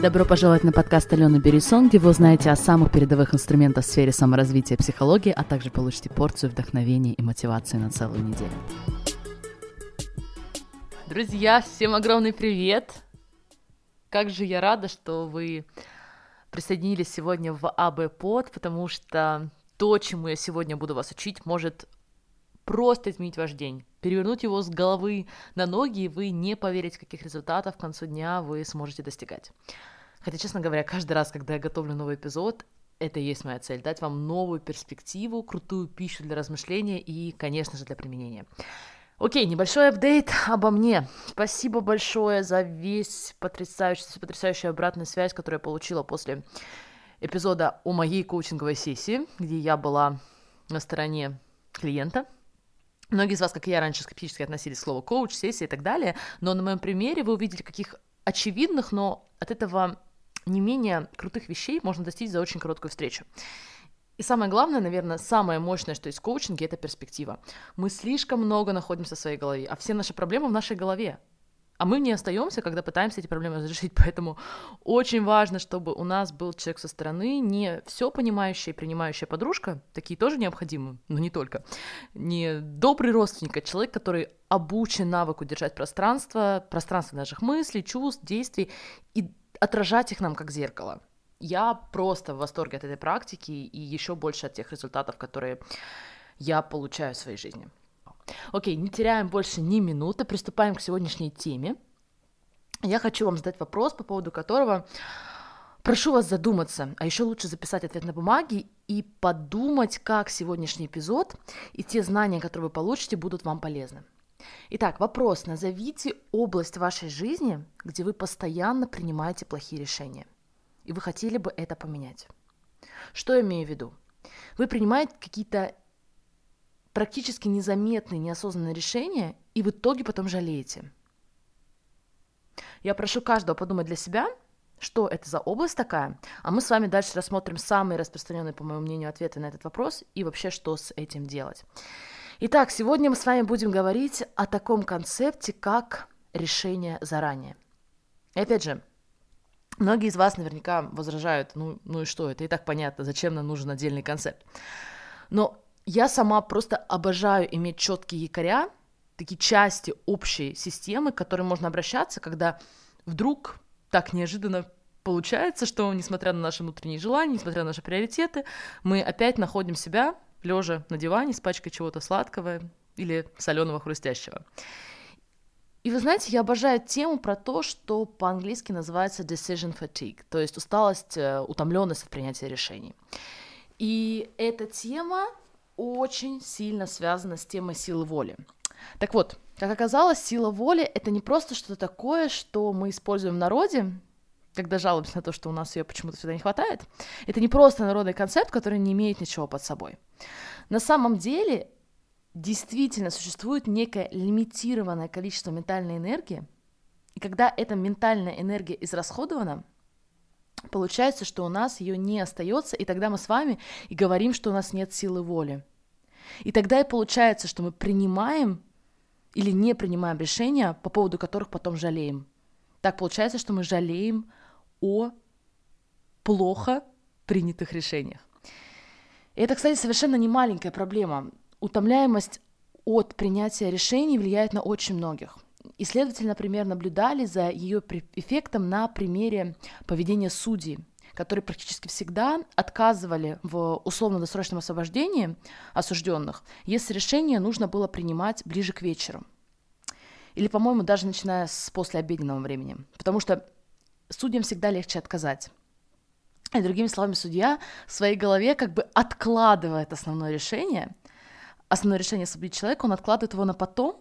Добро пожаловать на подкаст Алены Берисон, где вы узнаете о самых передовых инструментах в сфере саморазвития и психологии, а также получите порцию вдохновения и мотивации на целую неделю. Друзья, всем огромный привет! Как же я рада, что вы присоединились сегодня в АБ Под, потому что то, чему я сегодня буду вас учить, может просто изменить ваш день, перевернуть его с головы на ноги, и вы не поверите, каких результатов к концу дня вы сможете достигать. Хотя, честно говоря, каждый раз, когда я готовлю новый эпизод, это и есть моя цель, дать вам новую перспективу, крутую пищу для размышления и, конечно же, для применения. Окей, небольшой апдейт обо мне. Спасибо большое за весь потрясающий, потрясающую обратную связь, которую я получила после эпизода о моей коучинговой сессии, где я была на стороне клиента – Многие из вас, как и я, раньше скептически относились к слову коуч, сессия и так далее, но на моем примере вы увидели каких очевидных, но от этого не менее крутых вещей можно достичь за очень короткую встречу. И самое главное, наверное, самое мощное, что есть в коучинге, это перспектива. Мы слишком много находимся в своей голове, а все наши проблемы в нашей голове. А мы не остаемся, когда пытаемся эти проблемы разрешить. Поэтому очень важно, чтобы у нас был человек со стороны, не все понимающая и принимающая подружка, такие тоже необходимы, но не только. Не добрый родственник, а человек, который обучен навыку держать пространство, пространство наших мыслей, чувств, действий и отражать их нам как зеркало. Я просто в восторге от этой практики и еще больше от тех результатов, которые я получаю в своей жизни. Окей, не теряем больше ни минуты, приступаем к сегодняшней теме. Я хочу вам задать вопрос, по поводу которого прошу вас задуматься, а еще лучше записать ответ на бумаге и подумать, как сегодняшний эпизод и те знания, которые вы получите, будут вам полезны. Итак, вопрос. Назовите область вашей жизни, где вы постоянно принимаете плохие решения, и вы хотели бы это поменять. Что я имею в виду? Вы принимаете какие-то практически незаметные, неосознанные решения, и в итоге потом жалеете. Я прошу каждого подумать для себя, что это за область такая, а мы с вами дальше рассмотрим самые распространенные, по моему мнению, ответы на этот вопрос и вообще, что с этим делать. Итак, сегодня мы с вами будем говорить о таком концепте, как решение заранее. И опять же, многие из вас наверняка возражают, ну, ну и что, это и так понятно, зачем нам нужен отдельный концепт. Но я сама просто обожаю иметь четкие якоря, такие части общей системы, к которой можно обращаться, когда вдруг так неожиданно получается, что, несмотря на наши внутренние желания, несмотря на наши приоритеты, мы опять находим себя лежа на диване с пачкой чего-то сладкого или соленого хрустящего. И вы знаете, я обожаю тему про то, что по-английски называется decision fatigue, то есть усталость, э, утомленность от принятия решений. И эта тема очень сильно связана с темой силы воли. Так вот, как оказалось, сила воли — это не просто что-то такое, что мы используем в народе, когда жалуемся на то, что у нас ее почему-то всегда не хватает. Это не просто народный концепт, который не имеет ничего под собой. На самом деле действительно существует некое лимитированное количество ментальной энергии, и когда эта ментальная энергия израсходована — получается, что у нас ее не остается, и тогда мы с вами и говорим, что у нас нет силы воли. И тогда и получается, что мы принимаем или не принимаем решения, по поводу которых потом жалеем. Так получается, что мы жалеем о плохо принятых решениях. И это, кстати, совершенно не маленькая проблема. Утомляемость от принятия решений влияет на очень многих. Исследователи, например, наблюдали за ее эффектом на примере поведения судей, которые практически всегда отказывали в условно-досрочном освобождении осужденных, если решение нужно было принимать ближе к вечеру. Или, по-моему, даже начиная с послеобеденного времени. Потому что судьям всегда легче отказать. И другими словами, судья в своей голове как бы откладывает основное решение, основное решение освободить человека, он откладывает его на потом,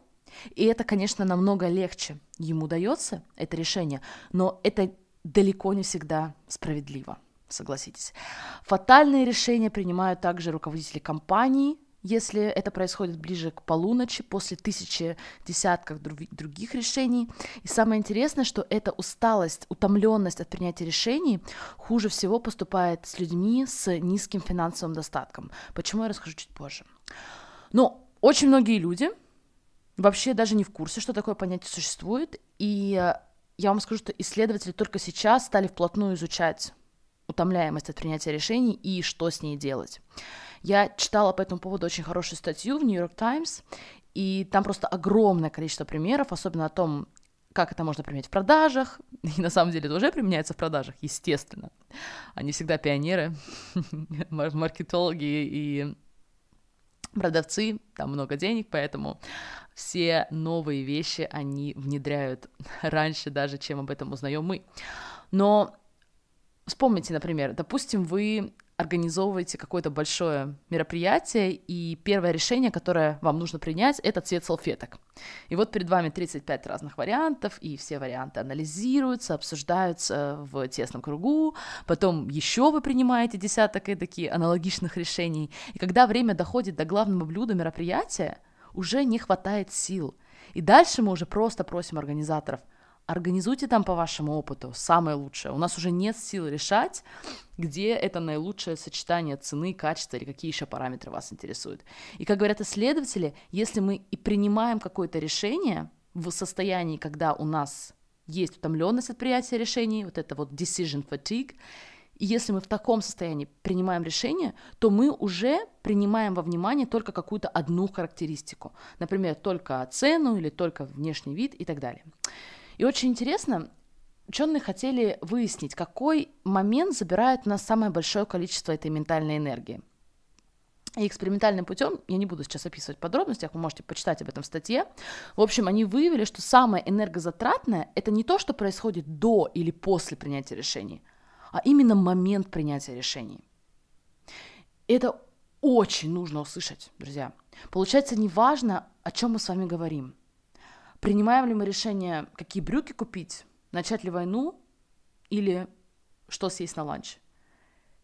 и это, конечно, намного легче ему дается, это решение, но это далеко не всегда справедливо, согласитесь. Фатальные решения принимают также руководители компаний, если это происходит ближе к полуночи, после тысячи десятков других решений. И самое интересное, что эта усталость, утомленность от принятия решений хуже всего поступает с людьми с низким финансовым достатком. Почему я расскажу чуть позже. Но очень многие люди вообще даже не в курсе, что такое понятие существует, и я вам скажу, что исследователи только сейчас стали вплотную изучать утомляемость от принятия решений и что с ней делать. Я читала по этому поводу очень хорошую статью в New York Times, и там просто огромное количество примеров, особенно о том, как это можно применять в продажах. И на самом деле это уже применяется в продажах, естественно. Они всегда пионеры, маркетологи и продавцы, там много денег, поэтому все новые вещи они внедряют раньше даже, чем об этом узнаем мы. Но вспомните, например, допустим, вы организовываете какое-то большое мероприятие, и первое решение, которое вам нужно принять, это цвет салфеток. И вот перед вами 35 разных вариантов, и все варианты анализируются, обсуждаются в тесном кругу, потом еще вы принимаете десяток и такие аналогичных решений, и когда время доходит до главного блюда мероприятия, уже не хватает сил. И дальше мы уже просто просим организаторов – организуйте там по вашему опыту самое лучшее. У нас уже нет сил решать, где это наилучшее сочетание цены, качества или какие еще параметры вас интересуют. И как говорят исследователи, если мы и принимаем какое-то решение в состоянии, когда у нас есть утомленность от принятия решений, вот это вот decision fatigue, и если мы в таком состоянии принимаем решение, то мы уже принимаем во внимание только какую-то одну характеристику. Например, только цену или только внешний вид и так далее. И очень интересно, ученые хотели выяснить, какой момент забирает у нас самое большое количество этой ментальной энергии. И экспериментальным путем, я не буду сейчас описывать подробности, вы можете почитать об этом в статье. В общем, они выявили, что самое энергозатратное – это не то, что происходит до или после принятия решений, а именно момент принятия решений. Это очень нужно услышать, друзья. Получается, неважно, о чем мы с вами говорим – Принимаем ли мы решение, какие брюки купить, начать ли войну или что съесть на ланч?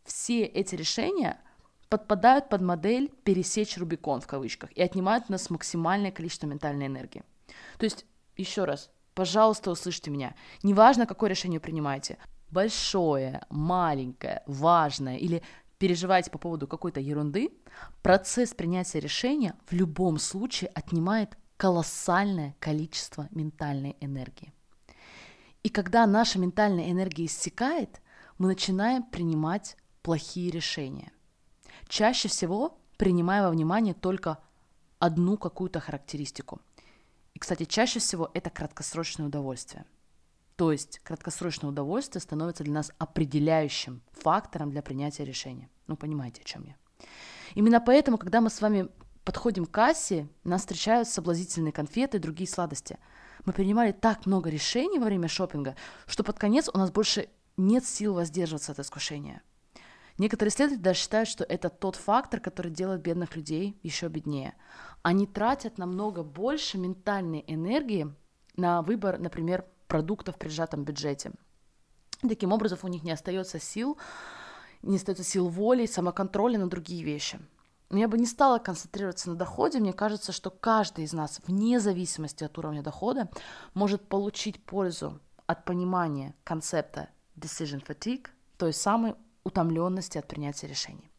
Все эти решения подпадают под модель «пересечь Рубикон» в кавычках и отнимают у нас максимальное количество ментальной энергии. То есть, еще раз, пожалуйста, услышьте меня. Неважно, какое решение принимаете. Большое, маленькое, важное или переживаете по поводу какой-то ерунды, процесс принятия решения в любом случае отнимает колоссальное количество ментальной энергии. И когда наша ментальная энергия иссякает, мы начинаем принимать плохие решения. Чаще всего принимая во внимание только одну какую-то характеристику. И, кстати, чаще всего это краткосрочное удовольствие. То есть краткосрочное удовольствие становится для нас определяющим фактором для принятия решения. Ну, понимаете, о чем я. Именно поэтому, когда мы с вами подходим к кассе, нас встречают соблазнительные конфеты и другие сладости. Мы принимали так много решений во время шопинга, что под конец у нас больше нет сил воздерживаться от искушения. Некоторые исследователи даже считают, что это тот фактор, который делает бедных людей еще беднее. Они тратят намного больше ментальной энергии на выбор, например, продуктов при сжатом бюджете. Таким образом, у них не остается сил, не остается сил воли, самоконтроля на другие вещи – но я бы не стала концентрироваться на доходе. Мне кажется, что каждый из нас, вне зависимости от уровня дохода, может получить пользу от понимания концепта decision fatigue, той самой утомленности от принятия решений.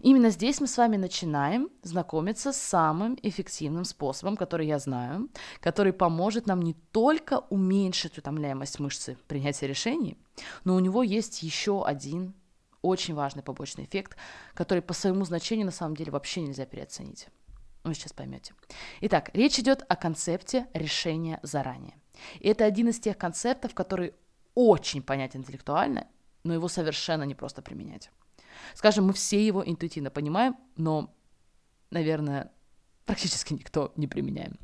Именно здесь мы с вами начинаем знакомиться с самым эффективным способом, который я знаю, который поможет нам не только уменьшить утомляемость мышцы принятия решений, но у него есть еще один очень важный побочный эффект, который по своему значению на самом деле вообще нельзя переоценить. Вы сейчас поймете. Итак, речь идет о концепте решения заранее. И это один из тех концептов, который очень понятен интеллектуально, но его совершенно не просто применять. Скажем, мы все его интуитивно понимаем, но, наверное, практически никто не применяем.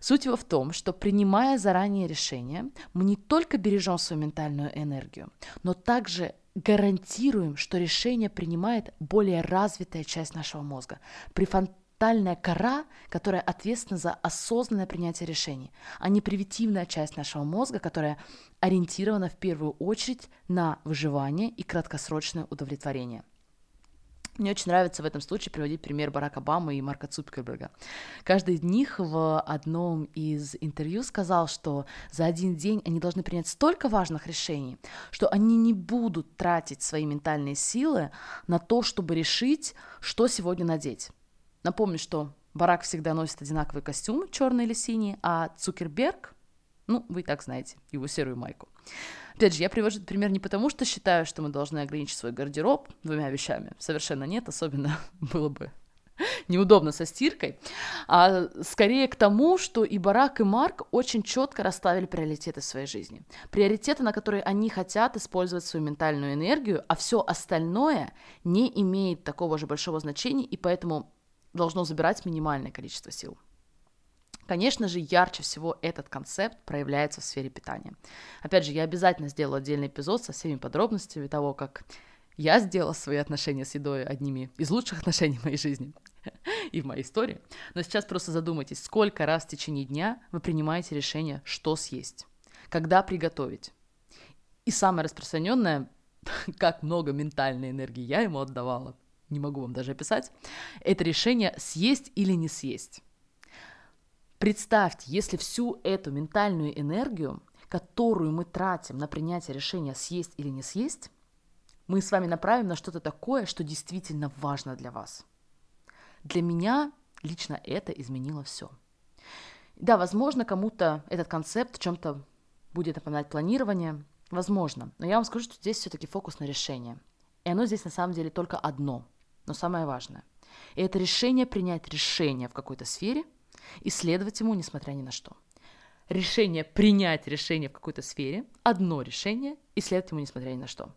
Суть его в том, что принимая заранее решение, мы не только бережем свою ментальную энергию, но также гарантируем, что решение принимает более развитая часть нашего мозга. Префронтальная кора, которая ответственна за осознанное принятие решений, а не привитивная часть нашего мозга, которая ориентирована в первую очередь на выживание и краткосрочное удовлетворение – мне очень нравится в этом случае приводить пример Барака Обамы и Марка Цукерберга. Каждый из них в одном из интервью сказал, что за один день они должны принять столько важных решений, что они не будут тратить свои ментальные силы на то, чтобы решить, что сегодня надеть. Напомню, что Барак всегда носит одинаковый костюм, черный или синий, а Цукерберг Ну, вы и так знаете его серую майку. Опять же, я привожу этот пример не потому, что считаю, что мы должны ограничить свой гардероб двумя вещами. Совершенно нет, особенно было бы неудобно со стиркой, а скорее к тому, что и Барак, и Марк очень четко расставили приоритеты в своей жизни. Приоритеты, на которые они хотят использовать свою ментальную энергию, а все остальное не имеет такого же большого значения, и поэтому должно забирать минимальное количество сил. Конечно же, ярче всего этот концепт проявляется в сфере питания. Опять же, я обязательно сделаю отдельный эпизод со всеми подробностями того, как я сделала свои отношения с едой одними из лучших отношений в моей жизни и в моей истории. Но сейчас просто задумайтесь, сколько раз в течение дня вы принимаете решение, что съесть, когда приготовить. И самое распространенное, как много ментальной энергии я ему отдавала, не могу вам даже описать, это решение съесть или не съесть. Представьте, если всю эту ментальную энергию, которую мы тратим на принятие решения съесть или не съесть, мы с вами направим на что-то такое, что действительно важно для вас. Для меня лично это изменило все. Да, возможно, кому-то этот концепт в чем-то будет напоминать планирование, возможно, но я вам скажу, что здесь все-таки фокус на решение. И оно здесь на самом деле только одно, но самое важное. И это решение принять решение в какой-то сфере – и следовать ему, несмотря ни на что. Решение принять решение в какой-то сфере, одно решение, и следовать ему, несмотря ни на что.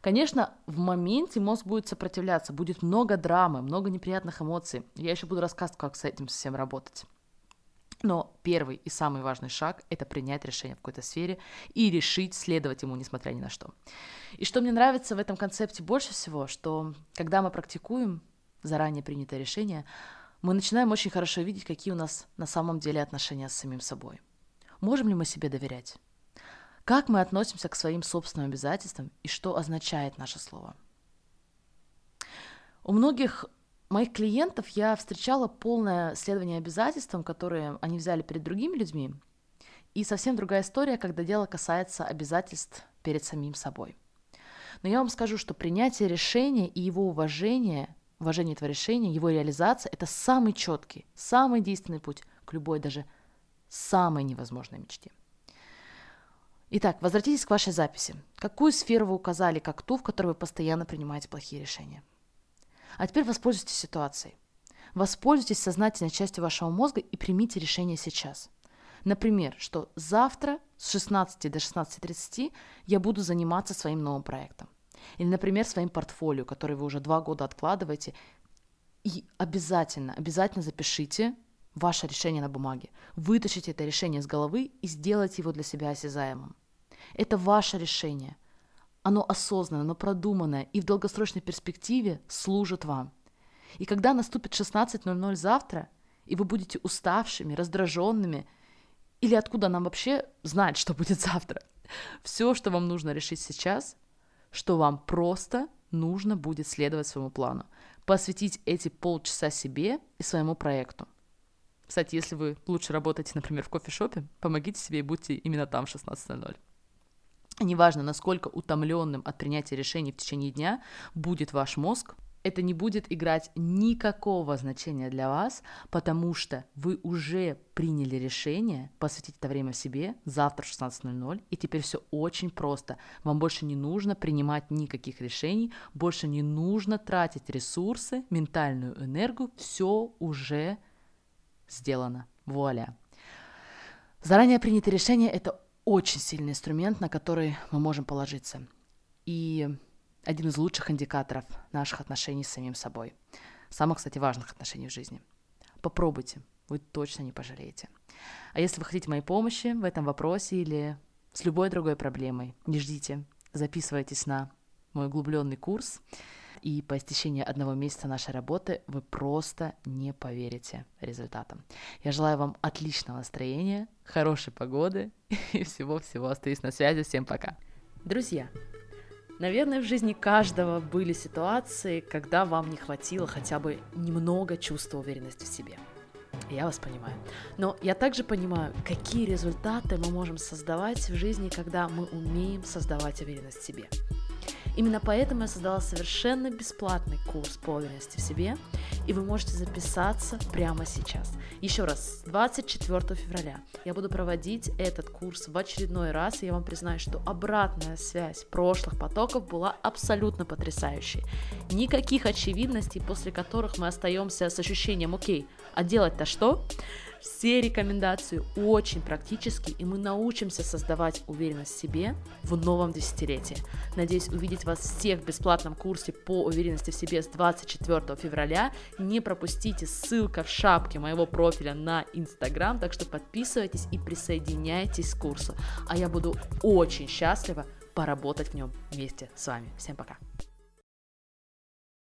Конечно, в моменте мозг будет сопротивляться, будет много драмы, много неприятных эмоций. Я еще буду рассказывать, как с этим всем работать. Но первый и самый важный шаг – это принять решение в какой-то сфере и решить следовать ему, несмотря ни на что. И что мне нравится в этом концепте больше всего, что когда мы практикуем заранее принятое решение, мы начинаем очень хорошо видеть, какие у нас на самом деле отношения с самим собой. Можем ли мы себе доверять? Как мы относимся к своим собственным обязательствам и что означает наше слово? У многих моих клиентов я встречала полное следование обязательствам, которые они взяли перед другими людьми, и совсем другая история, когда дело касается обязательств перед самим собой. Но я вам скажу, что принятие решения и его уважение уважение этого решения, его реализация – это самый четкий, самый действенный путь к любой даже самой невозможной мечте. Итак, возвратитесь к вашей записи. Какую сферу вы указали как ту, в которой вы постоянно принимаете плохие решения? А теперь воспользуйтесь ситуацией. Воспользуйтесь сознательной частью вашего мозга и примите решение сейчас. Например, что завтра с 16 до 16.30 я буду заниматься своим новым проектом. Или, например, своим портфолио, который вы уже два года откладываете. И обязательно, обязательно запишите ваше решение на бумаге. Вытащите это решение из головы и сделайте его для себя осязаемым. Это ваше решение. Оно осознанное, оно продуманное и в долгосрочной перспективе служит вам. И когда наступит 16.00 завтра, и вы будете уставшими, раздраженными, или откуда нам вообще знать, что будет завтра, все, что вам нужно решить сейчас, что вам просто нужно будет следовать своему плану, посвятить эти полчаса себе и своему проекту. Кстати, если вы лучше работаете, например, в кофешопе, помогите себе и будьте именно там в 16.00. Неважно, насколько утомленным от принятия решений в течение дня будет ваш мозг, это не будет играть никакого значения для вас, потому что вы уже приняли решение посвятить это время себе завтра в 16.00, и теперь все очень просто. Вам больше не нужно принимать никаких решений, больше не нужно тратить ресурсы, ментальную энергию, все уже сделано. Вуаля. Заранее принятое решение – это очень сильный инструмент, на который мы можем положиться. И один из лучших индикаторов наших отношений с самим собой. Самых, кстати, важных отношений в жизни. Попробуйте, вы точно не пожалеете. А если вы хотите моей помощи в этом вопросе или с любой другой проблемой, не ждите, записывайтесь на мой углубленный курс, и по истечении одного месяца нашей работы вы просто не поверите результатам. Я желаю вам отличного настроения, хорошей погоды и всего-всего. Остаюсь на связи. Всем пока. Друзья, Наверное, в жизни каждого были ситуации, когда вам не хватило хотя бы немного чувства уверенности в себе. Я вас понимаю. Но я также понимаю, какие результаты мы можем создавать в жизни, когда мы умеем создавать уверенность в себе. Именно поэтому я создала совершенно бесплатный курс по уверенности в себе, и вы можете записаться прямо сейчас. Еще раз, 24 февраля я буду проводить этот курс в очередной раз, и я вам признаю, что обратная связь прошлых потоков была абсолютно потрясающей. Никаких очевидностей, после которых мы остаемся с ощущением, окей, а делать-то что? Все рекомендации очень практические, и мы научимся создавать уверенность в себе в новом десятилетии. Надеюсь увидеть вас всех в бесплатном курсе по уверенности в себе с 24 февраля. Не пропустите, ссылка в шапке моего профиля на Инстаграм, так что подписывайтесь и присоединяйтесь к курсу. А я буду очень счастлива поработать в нем вместе с вами. Всем пока!